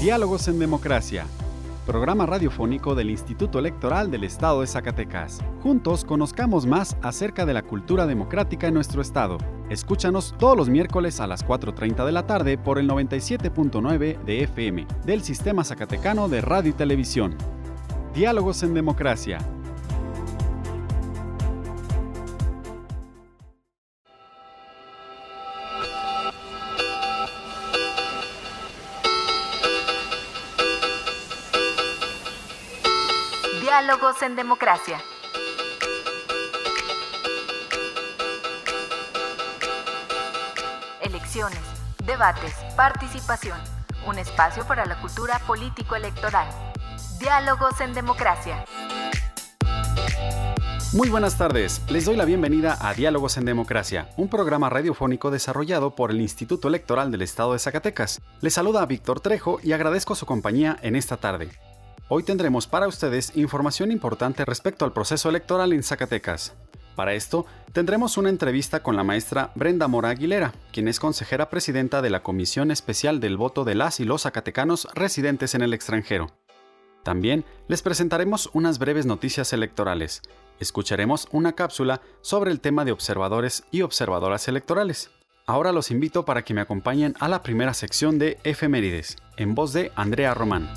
Diálogos en Democracia, programa radiofónico del Instituto Electoral del Estado de Zacatecas. Juntos conozcamos más acerca de la cultura democrática en nuestro estado. Escúchanos todos los miércoles a las 4.30 de la tarde por el 97.9 de FM del Sistema Zacatecano de Radio y Televisión. Diálogos en Democracia. En Democracia. Elecciones, debates, participación. Un espacio para la cultura político-electoral. Diálogos en Democracia. Muy buenas tardes, les doy la bienvenida a Diálogos en Democracia, un programa radiofónico desarrollado por el Instituto Electoral del Estado de Zacatecas. Les saluda Víctor Trejo y agradezco su compañía en esta tarde. Hoy tendremos para ustedes información importante respecto al proceso electoral en Zacatecas. Para esto, tendremos una entrevista con la maestra Brenda Mora Aguilera, quien es consejera presidenta de la Comisión Especial del Voto de las y los zacatecanos residentes en el extranjero. También les presentaremos unas breves noticias electorales. Escucharemos una cápsula sobre el tema de observadores y observadoras electorales. Ahora los invito para que me acompañen a la primera sección de Efemérides, en voz de Andrea Román.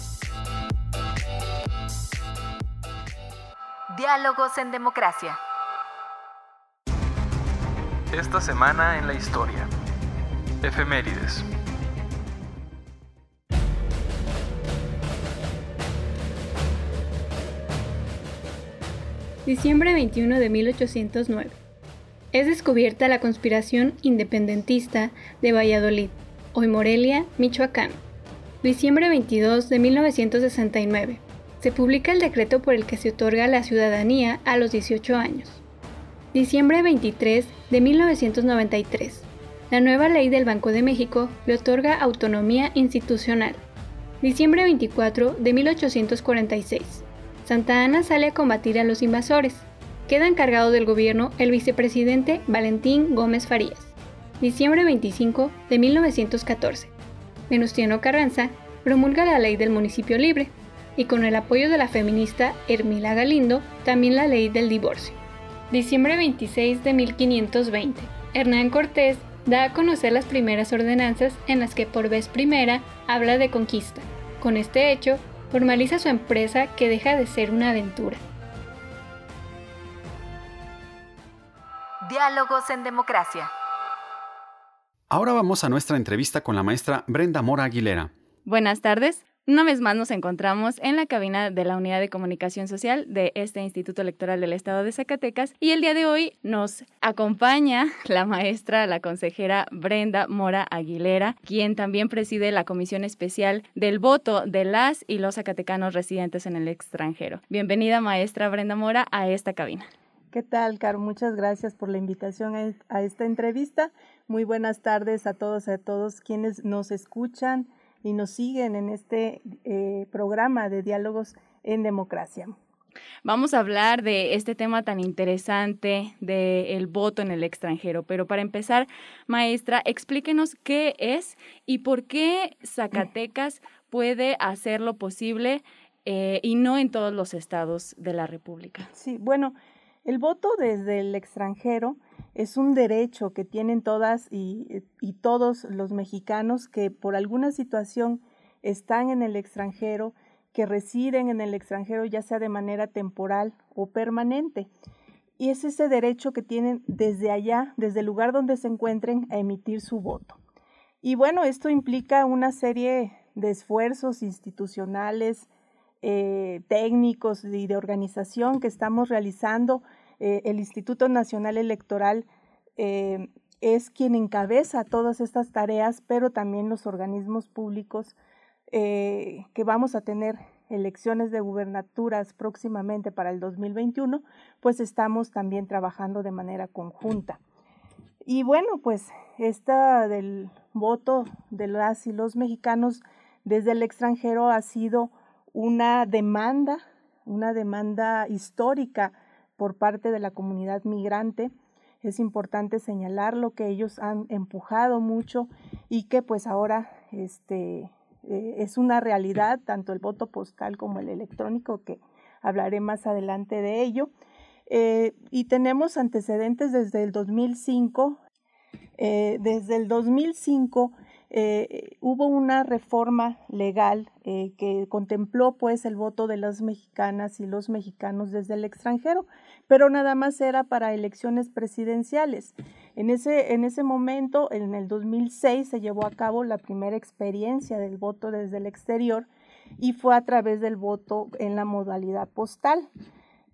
Diálogos en Democracia. Esta semana en la historia. Efemérides. Diciembre 21 de 1809. Es descubierta la conspiración independentista de Valladolid, hoy Morelia, Michoacán. Diciembre 22 de 1969 se publica el decreto por el que se otorga la ciudadanía a los 18 años. Diciembre 23 de 1993. La nueva ley del Banco de México le otorga autonomía institucional. Diciembre 24 de 1846. Santa Ana sale a combatir a los invasores. Queda encargado del gobierno el vicepresidente Valentín Gómez Farías. Diciembre 25 de 1914. Venustiano Carranza promulga la ley del municipio libre y con el apoyo de la feminista Hermila Galindo, también la ley del divorcio. Diciembre 26 de 1520. Hernán Cortés da a conocer las primeras ordenanzas en las que por vez primera habla de conquista. Con este hecho, formaliza su empresa que deja de ser una aventura. Diálogos en Democracia. Ahora vamos a nuestra entrevista con la maestra Brenda Mora Aguilera. Buenas tardes. Una vez más nos encontramos en la cabina de la Unidad de Comunicación Social de este Instituto Electoral del Estado de Zacatecas y el día de hoy nos acompaña la maestra, la consejera Brenda Mora Aguilera, quien también preside la Comisión Especial del Voto de las y los zacatecanos residentes en el extranjero. Bienvenida maestra Brenda Mora a esta cabina. ¿Qué tal, Caro? Muchas gracias por la invitación a esta entrevista. Muy buenas tardes a todos, a todos quienes nos escuchan y nos siguen en este eh, programa de diálogos en democracia. Vamos a hablar de este tema tan interesante del voto en el extranjero, pero para empezar, maestra, explíquenos qué es y por qué Zacatecas puede hacerlo posible eh, y no en todos los estados de la República. Sí, bueno, el voto desde el extranjero es un derecho que tienen todas y, todos los mexicanos que por alguna situación están en el extranjero, que residen en el extranjero ya sea de manera temporal o permanente. Y es ese derecho que tienen desde allá, desde el lugar donde se encuentren, a emitir su voto. Y bueno, esto implica una serie de esfuerzos institucionales, eh, técnicos y de organización que estamos realizando eh, el Instituto Nacional Electoral eh, es quien encabeza todas estas tareas, pero también los organismos públicos eh, que vamos a tener elecciones de gubernaturas próximamente para el 2021, pues estamos también trabajando de manera conjunta. Y bueno, pues esta del voto de las y los mexicanos desde el extranjero ha sido una demanda, una demanda histórica por parte de la comunidad migrante. Es importante señalar lo que ellos han empujado mucho y que pues ahora este, eh, es una realidad, tanto el voto postal como el electrónico, que hablaré más adelante de ello. Eh, y tenemos antecedentes desde el 2005. desde el 2005 eh, hubo una reforma legal eh, que contempló pues el voto de las mexicanas y los mexicanos desde el extranjero, pero nada más era para elecciones presidenciales. En ese, en ese momento, en el 2006, se llevó a cabo la primera experiencia del voto desde el exterior y fue a través del voto en la modalidad postal.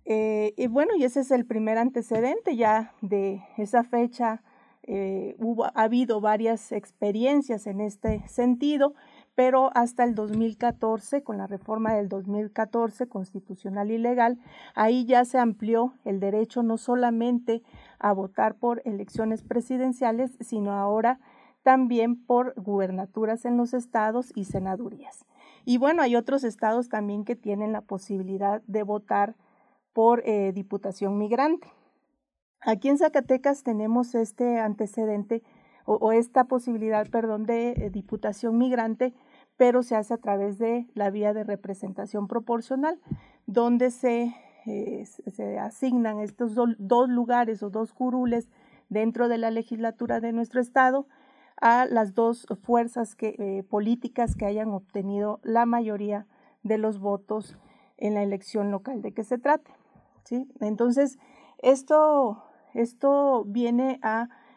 Eh, y bueno, y ese es el primer antecedente ya de esa fecha eh, hubo, ha habido varias experiencias en este sentido, pero hasta el 2014, con la reforma del 2014 constitucional y legal, ahí ya se amplió el derecho no solamente a votar por elecciones presidenciales, sino ahora también por gubernaturas en los estados y senadurías. Y bueno, hay otros estados también que tienen la posibilidad de votar por eh, diputación migrante. Aquí en Zacatecas tenemos este antecedente o, esta posibilidad, perdón, de eh, diputación migrante, pero se hace a través de la vía de representación proporcional, donde se, eh, se asignan estos dos lugares o dos curules dentro de la legislatura de nuestro estado a las dos fuerzas eh, políticas que hayan obtenido la mayoría de los votos en la elección local de que se trate. ¿sí? Entonces, esto esto viene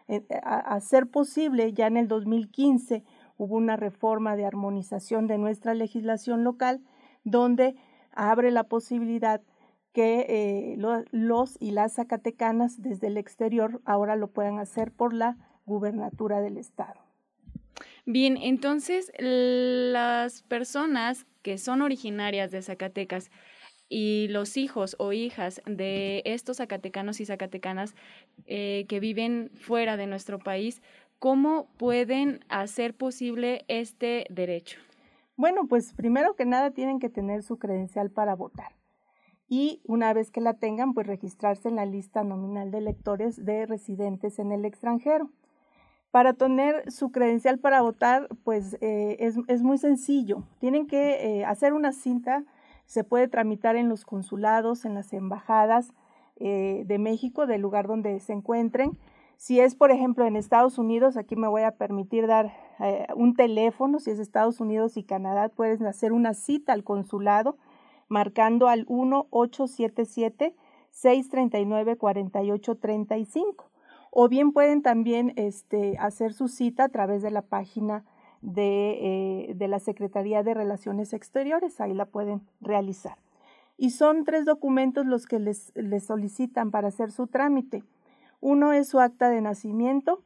eh, a, ser posible. Ya en el 2015 hubo una reforma de armonización de nuestra legislación local donde abre la posibilidad que eh, los y las zacatecanas desde el exterior ahora lo puedan hacer por la gubernatura del estado. Bien, entonces las personas que son originarias de Zacatecas y los hijos o hijas de estos zacatecanos y zacatecanas eh, que viven fuera de nuestro país, ¿cómo pueden hacer posible este derecho? Bueno, pues primero que nada tienen que tener su credencial para votar. Y una vez que la tengan, pues registrarse en la lista nominal de electores de residentes en el extranjero. Para tener su credencial para votar, pues eh, es, muy sencillo. Tienen que eh, hacer una cinta se puede tramitar en los consulados, en las embajadas eh, de México, del lugar donde se encuentren. Si es, por ejemplo, en Estados Unidos, aquí me voy a permitir dar eh, un teléfono. Si es Estados Unidos y Canadá, puedes hacer una cita al consulado marcando al 1-877-639-4835. O bien pueden también este, hacer su cita a través de la página eh, de, la Secretaría de Relaciones Exteriores, ahí la pueden realizar. Y son tres documentos los que les, les solicitan para hacer su trámite. Uno es su acta de nacimiento,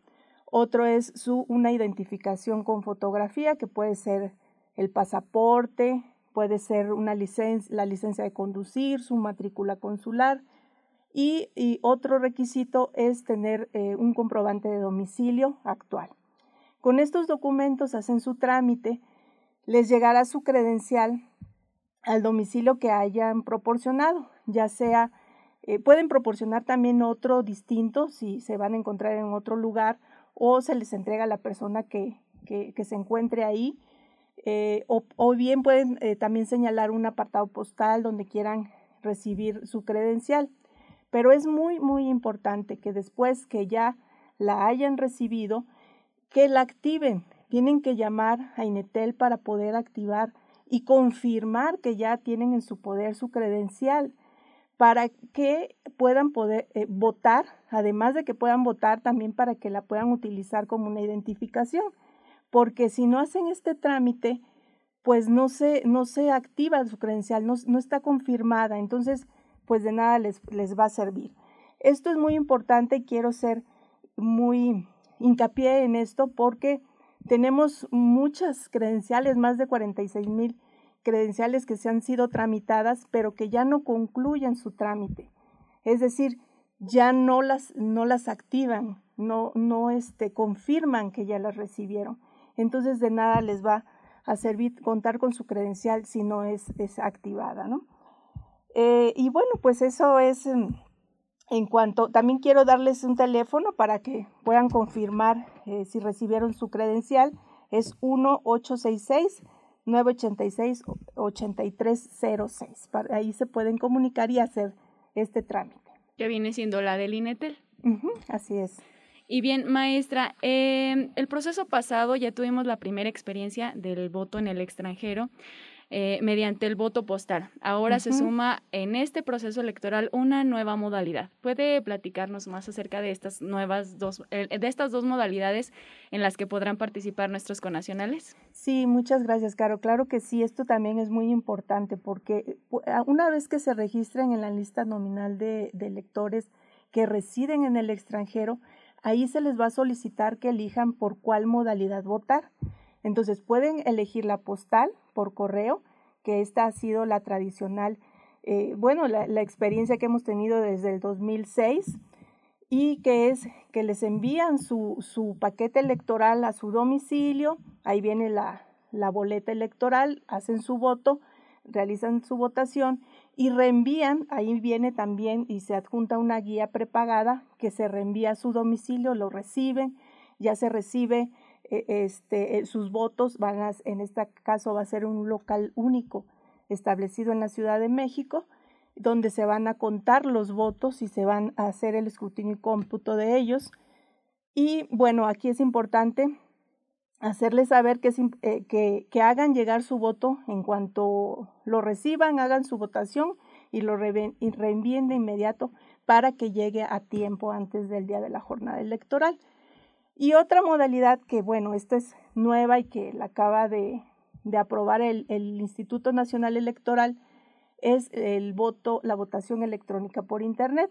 otro es su, una identificación con fotografía, que puede ser el pasaporte, puede ser una la licencia de conducir, su matrícula consular. Y, otro requisito es tener eh, un comprobante de domicilio actual. Con estos documentos hacen su trámite, les llegará su credencial al domicilio que hayan proporcionado, ya sea, eh, pueden proporcionar también otro distinto si se van a encontrar en otro lugar o se les entrega a la persona que, se encuentre ahí, eh, o, bien pueden eh, también señalar un apartado postal donde quieran recibir su credencial. Pero es muy, muy importante que después que ya la hayan recibido, que la activen. Tienen que llamar a Inetel para poder activar y confirmar que ya tienen en su poder su credencial para que puedan poder eh, votar, además de que puedan votar también para que la puedan utilizar como una identificación, porque si no hacen este trámite, pues no se, no se activa su credencial, no, no está confirmada, entonces pues de nada les, les va a servir. Esto es muy importante, quiero ser muy hincapié en esto porque tenemos muchas credenciales, más de 46 mil credenciales que se han sido tramitadas, pero que ya no concluyen su trámite. Es decir, ya no las, no las activan, no, no este, confirman que ya las recibieron. Entonces de nada les va a servir contar con su credencial si no es, es activada. ¿no? Eh, y bueno, pues eso es mm, en cuanto, también quiero darles un teléfono para que puedan confirmar eh, si recibieron su credencial. Es 1-866 986-8306. Ahí se pueden comunicar y hacer este trámite. Que viene siendo la del INETEL. así es. Y bien, maestra, eh, el proceso pasado ya tuvimos la primera experiencia del voto en el extranjero. Eh, mediante el voto postal. Ahora se suma en este proceso electoral una nueva modalidad. ¿Puede platicarnos más acerca de estas nuevas dos, eh, de estas dos modalidades en las que podrán participar nuestros conacionales? Sí, muchas gracias, Caro. Claro que sí, esto también es muy importante porque una vez que se registren en la lista nominal de, de electores que residen en el extranjero, ahí se les va a solicitar que elijan por cuál modalidad votar. Entonces pueden elegir la postal por correo, que esta ha sido la tradicional, eh, bueno, la, experiencia que hemos tenido desde el 2006 y que es que les envían su, paquete electoral a su domicilio, ahí viene la, la boleta electoral, hacen su voto, realizan su votación y reenvían, ahí viene también y se adjunta una guía prepagada que se reenvía a su domicilio, lo reciben, ya se recibe este, eh, sus votos van a, en este caso va a ser un local único establecido en la Ciudad de México, donde se van a contar los votos y se van a hacer el escrutinio y cómputo de ellos. Y bueno, aquí es importante hacerles saber que, eh, que, que, hagan llegar su voto en cuanto lo reciban, hagan su votación y lo reenvíen de inmediato para que llegue a tiempo antes del día de la jornada electoral. Y otra modalidad que, bueno, esta es nueva y que la acaba de, aprobar el, Instituto Nacional Electoral, es el voto, la votación electrónica por Internet.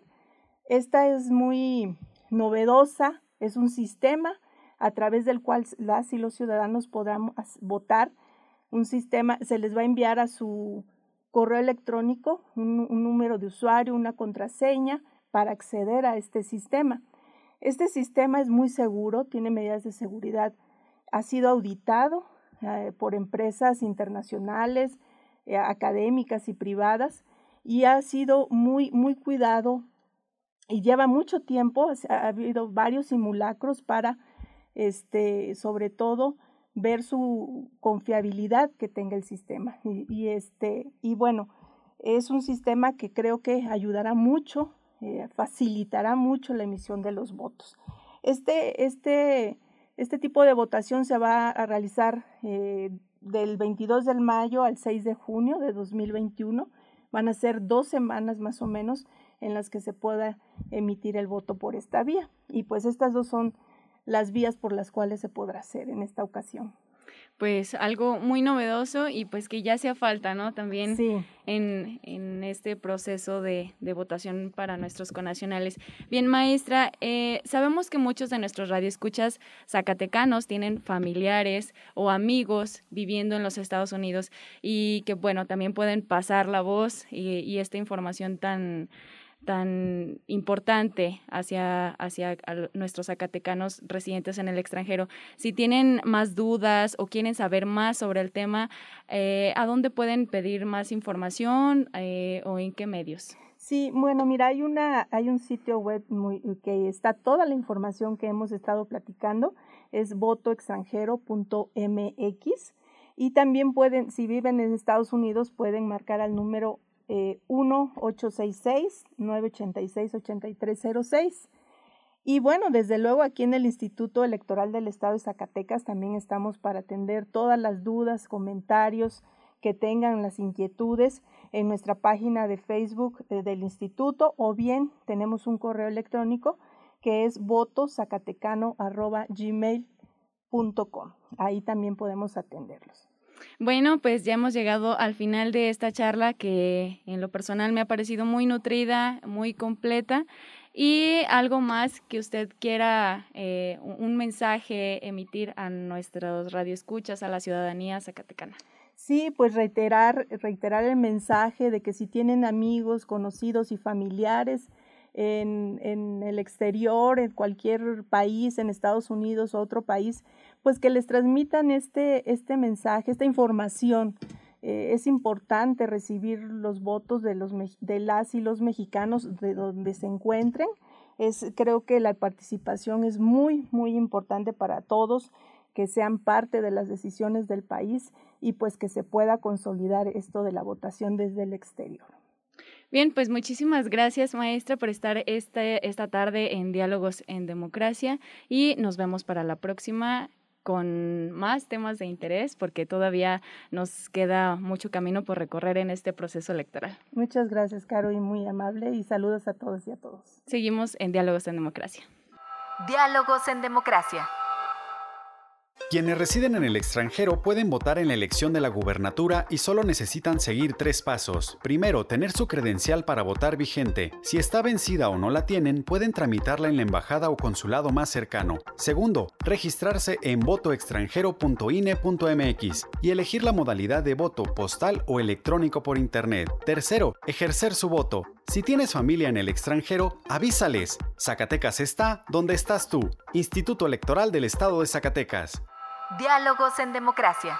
Esta es muy novedosa, es un sistema a través del cual las y los ciudadanos podrán votar. Un sistema, se les va a enviar a su correo electrónico un número de usuario, una contraseña para acceder a este sistema. Este sistema es muy seguro, tiene medidas de seguridad, ha sido auditado eh, por empresas internacionales, eh, académicas y privadas y ha sido muy, muy cuidado y lleva mucho tiempo, ha habido varios simulacros para, este, sobre todo, ver su confiabilidad que tenga el sistema. Y, este, y bueno, es un sistema que creo que ayudará mucho eh, facilitará mucho la emisión de los votos. Este, este, este tipo de votación se va a realizar eh, del 22 de mayo al 6 de junio de 2021. Van a ser dos semanas más o menos en las que se pueda emitir el voto por esta vía. Y pues estas dos son las vías por las cuales se podrá hacer en esta ocasión pues algo muy novedoso y pues que ya hacía falta, ¿no? También en, en, este proceso de, de, votación para nuestros conacionales. Bien, maestra, eh, sabemos que muchos de nuestros radioescuchas zacatecanos tienen familiares o amigos viviendo en los Estados Unidos y que, bueno, también pueden pasar la voz y, y esta información tan tan importante hacia, hacia nuestros zacatecanos residentes en el extranjero. Si tienen más dudas o quieren saber más sobre el tema, eh, ¿a dónde pueden pedir más información eh, o en qué medios? Sí, bueno, mira, hay, una, hay un sitio web muy, que está toda la información que hemos estado platicando, es votoextranjero.mx y también pueden, si viven en Estados Unidos, pueden marcar al número eh, 1-866-986-8306. Y bueno, desde luego aquí en el Instituto Electoral del Estado de Zacatecas también estamos para atender todas las dudas, comentarios que tengan, las inquietudes en nuestra página de Facebook eh, del instituto o bien tenemos un correo electrónico que es votozacatecano.gmail.com. Ahí también podemos atenderlos. Bueno, pues ya hemos llegado al final de esta charla que en lo personal me ha parecido muy nutrida, muy completa. Y algo más que usted quiera, eh, un mensaje emitir a nuestros radioescuchas, a la ciudadanía zacatecana. Sí, pues reiterar, reiterar el mensaje de que si tienen amigos, conocidos y familiares en, el exterior, en cualquier país, en Estados Unidos o otro país, pues que les transmitan este, este mensaje, esta información. Eh, es importante recibir los votos de, los, de las y los mexicanos de donde se encuentren. Es, creo que la participación es muy, muy importante para todos, que sean parte de las decisiones del país y pues que se pueda consolidar esto de la votación desde el exterior. Bien, pues muchísimas gracias maestra por estar este, esta tarde en Diálogos en Democracia y nos vemos para la próxima con más temas de interés porque todavía nos queda mucho camino por recorrer en este proceso electoral. Muchas gracias, Caro, y muy amable y saludos a todos y a todos. Seguimos en Diálogos en Democracia. Diálogos en Democracia. Quienes residen en el extranjero pueden votar en la elección de la gubernatura y solo necesitan seguir tres pasos. Primero, tener su credencial para votar vigente. Si está vencida o no la tienen, pueden tramitarla en la embajada o consulado más cercano. Segundo, registrarse en votoextranjero.ine.mx y elegir la modalidad de voto postal o electrónico por internet. Tercero, ejercer su voto. Si tienes familia en el extranjero, avísales. Zacatecas está donde estás tú. Instituto Electoral del Estado de Zacatecas. Diálogos en Democracia.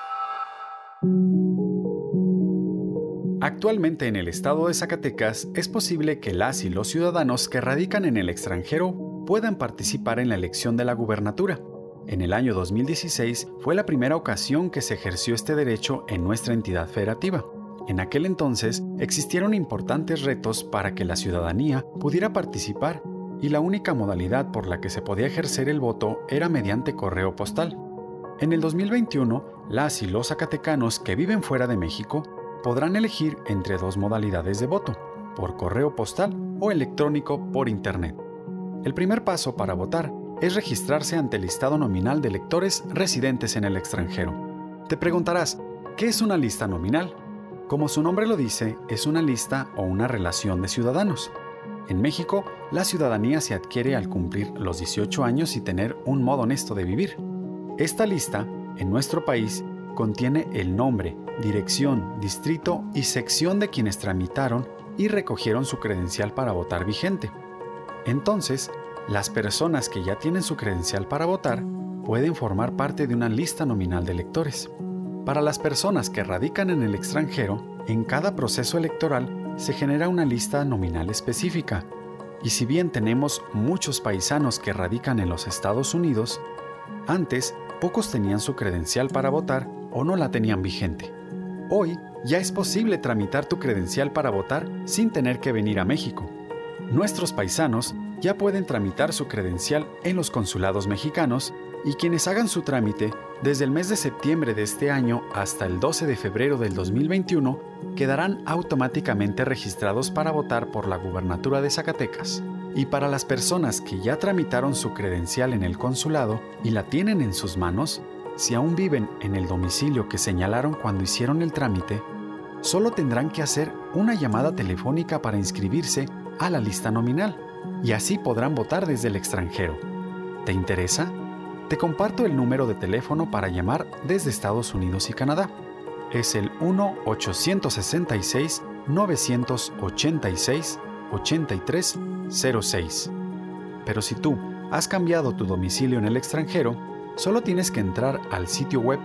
Actualmente en el estado de Zacatecas es posible que las y los ciudadanos que radican en el extranjero puedan participar en la elección de la gubernatura. En el año 2016 fue la primera ocasión que se ejerció este derecho en nuestra entidad federativa. En aquel entonces existieron importantes retos para que la ciudadanía pudiera participar y la única modalidad por la que se podía ejercer el voto era mediante correo postal. En el 2021, las y los zacatecanos que viven fuera de México podrán elegir entre dos modalidades de voto, por correo postal o electrónico por Internet. El primer paso para votar es registrarse ante el listado nominal de electores residentes en el extranjero. Te preguntarás, ¿qué es una lista nominal? Como su nombre lo dice, es una lista o una relación de ciudadanos. En México, la ciudadanía se adquiere al cumplir los 18 años y tener un modo honesto de vivir. Esta lista, en nuestro país, contiene el nombre, dirección, distrito y sección de quienes tramitaron y recogieron su credencial para votar vigente. Entonces, las personas que ya tienen su credencial para votar pueden formar parte de una lista nominal de electores. Para las personas que radican en el extranjero, en cada proceso electoral se genera una lista nominal específica. Y si bien tenemos muchos paisanos que radican en los Estados Unidos, antes pocos tenían su credencial para votar o no la tenían vigente. Hoy ya es posible tramitar tu credencial para votar sin tener que venir a México. Nuestros paisanos ya pueden tramitar su credencial en los consulados mexicanos y quienes hagan su trámite desde el mes de septiembre de este año hasta el 12 de febrero del 2021 quedarán automáticamente registrados para votar por la gubernatura de Zacatecas. Y para las personas que ya tramitaron su credencial en el consulado y la tienen en sus manos, si aún viven en el domicilio que señalaron cuando hicieron el trámite, solo tendrán que hacer una llamada telefónica para inscribirse a la lista nominal y así podrán votar desde el extranjero. ¿Te interesa? Te comparto el número de teléfono para llamar desde Estados Unidos y Canadá. Es el 1-866-986 8306. Pero si tú has cambiado tu domicilio en el extranjero, solo tienes que entrar al sitio web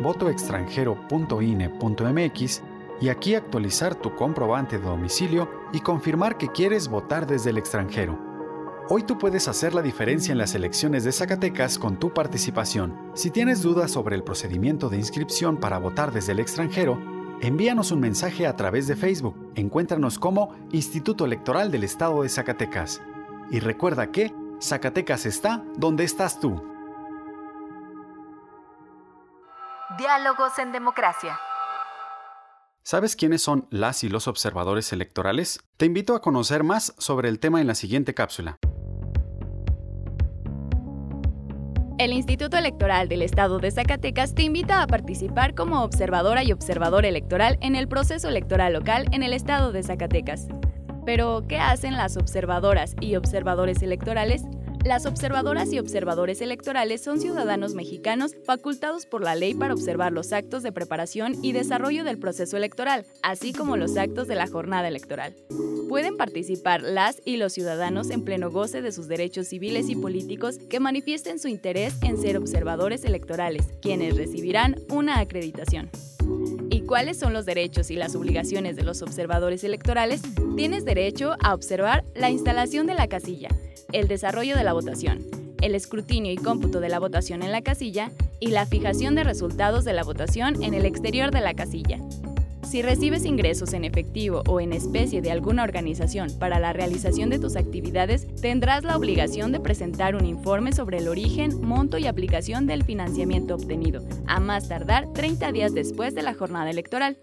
votoextranjero.ine.mx y aquí actualizar tu comprobante de domicilio y confirmar que quieres votar desde el extranjero. Hoy tú puedes hacer la diferencia en las elecciones de Zacatecas con tu participación. Si tienes dudas sobre el procedimiento de inscripción para votar desde el extranjero, Envíanos un mensaje a través de Facebook. Encuéntranos como Instituto Electoral del Estado de Zacatecas. Y recuerda que Zacatecas está donde estás tú. Diálogos en Democracia. ¿Sabes quiénes son las y los observadores electorales? Te invito a conocer más sobre el tema en la siguiente cápsula. El Instituto Electoral del Estado de Zacatecas te invita a participar como observadora y observador electoral en el proceso electoral local en el Estado de Zacatecas. Pero, ¿qué hacen las observadoras y observadores electorales? Las observadoras y observadores electorales son ciudadanos mexicanos facultados por la ley para observar los actos de preparación y desarrollo del proceso electoral, así como los actos de la jornada electoral. Pueden participar las y los ciudadanos en pleno goce de sus derechos civiles y políticos que manifiesten su interés en ser observadores electorales, quienes recibirán una acreditación. ¿Y cuáles son los derechos y las obligaciones de los observadores electorales? Tienes derecho a observar la instalación de la casilla, el desarrollo de la votación, el escrutinio y cómputo de la votación en la casilla y la fijación de resultados de la votación en el exterior de la casilla. Si recibes ingresos en efectivo o en especie de alguna organización para la realización de tus actividades, tendrás la obligación de presentar un informe sobre el origen, monto y aplicación del financiamiento obtenido, a más tardar 30 días después de la jornada electoral.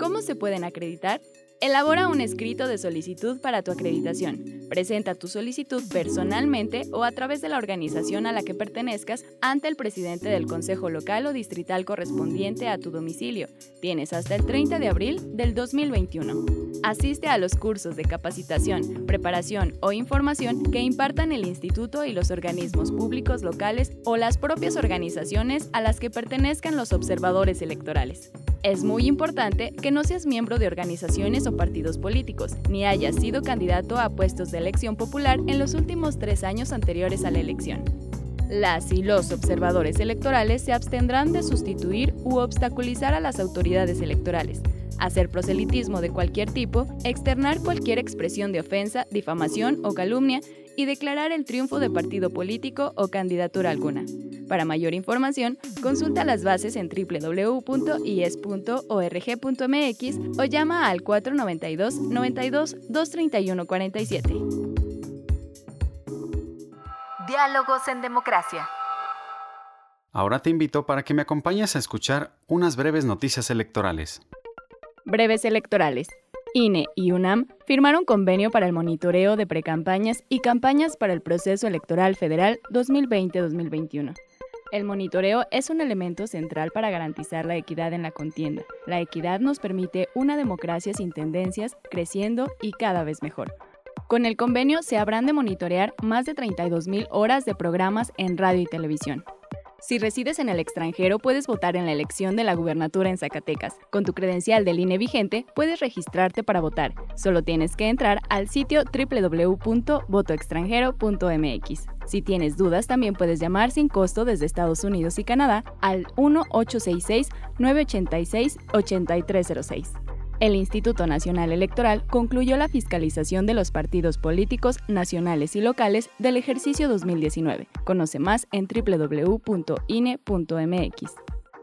¿Cómo se pueden acreditar? Elabora un escrito de solicitud para tu acreditación. Presenta tu solicitud personalmente o a través de la organización a la que pertenezcas ante el presidente del Consejo Local o Distrital correspondiente a tu domicilio. Tienes hasta el 30 de abril del 2021. Asiste a los cursos de capacitación, preparación o información que impartan el instituto y los organismos públicos locales o las propias organizaciones a las que pertenezcan los observadores electorales. Es muy importante que no seas miembro de organizaciones o partidos políticos, ni hayas sido candidato a puestos de elección popular en los últimos tres años anteriores a la elección. Las y los observadores electorales se abstendrán de sustituir u obstaculizar a las autoridades electorales, hacer proselitismo de cualquier tipo, externar cualquier expresión de ofensa, difamación o calumnia y declarar el triunfo de partido político o candidatura alguna. Para mayor información, consulta las bases en www.ies.org.mx o llama al 492 92 231 47. Diálogos en democracia. Ahora te invito para que me acompañes a escuchar unas breves noticias electorales. Breves electorales. INE y UNAM firmaron convenio para el monitoreo de precampañas y campañas para el proceso electoral federal 2020-2021. El monitoreo es un elemento central para garantizar la equidad en la contienda. La equidad nos permite una democracia sin tendencias, creciendo y cada vez mejor. Con el convenio se habrán de monitorear más de 32.000 horas de programas en radio y televisión. Si resides en el extranjero, puedes votar en la elección de la gubernatura en Zacatecas. Con tu credencial del INE vigente, puedes registrarte para votar. Solo tienes que entrar al sitio www.votoextranjero.mx. Si tienes dudas, también puedes llamar sin costo desde Estados Unidos y Canadá al 1-866-986-8306. El Instituto Nacional Electoral concluyó la fiscalización de los partidos políticos nacionales y locales del ejercicio 2019. Conoce más en www.ine.mx.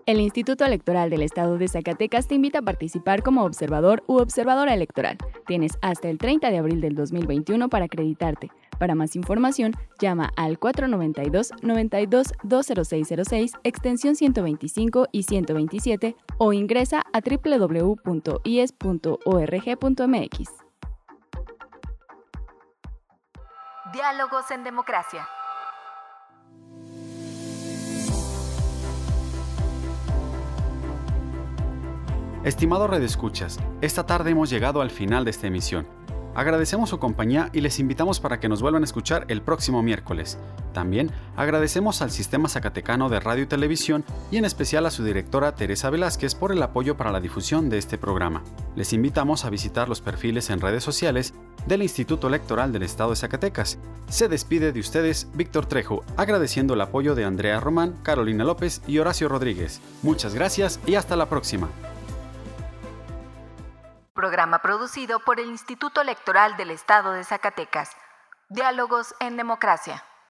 El Instituto Electoral del Estado de Zacatecas te invita a participar como observador u observadora electoral. Tienes hasta el 30 de abril del 2021 para acreditarte. Para más información, llama al 492-92-20606, extensión 125 y 127 o ingresa a www.ies.org.mx. Diálogos en democracia. Estimado Red Escuchas, esta tarde hemos llegado al final de esta emisión. Agradecemos su compañía y les invitamos para que nos vuelvan a escuchar el próximo miércoles. También agradecemos al Sistema Zacatecano de Radio y Televisión y en especial a su directora Teresa Velázquez por el apoyo para la difusión de este programa. Les invitamos a visitar los perfiles en redes sociales del Instituto Electoral del Estado de Zacatecas. Se despide de ustedes Víctor Trejo, agradeciendo el apoyo de Andrea Román, Carolina López y Horacio Rodríguez. Muchas gracias y hasta la próxima. Programa producido por el Instituto Electoral del Estado de Zacatecas. Diálogos en Democracia.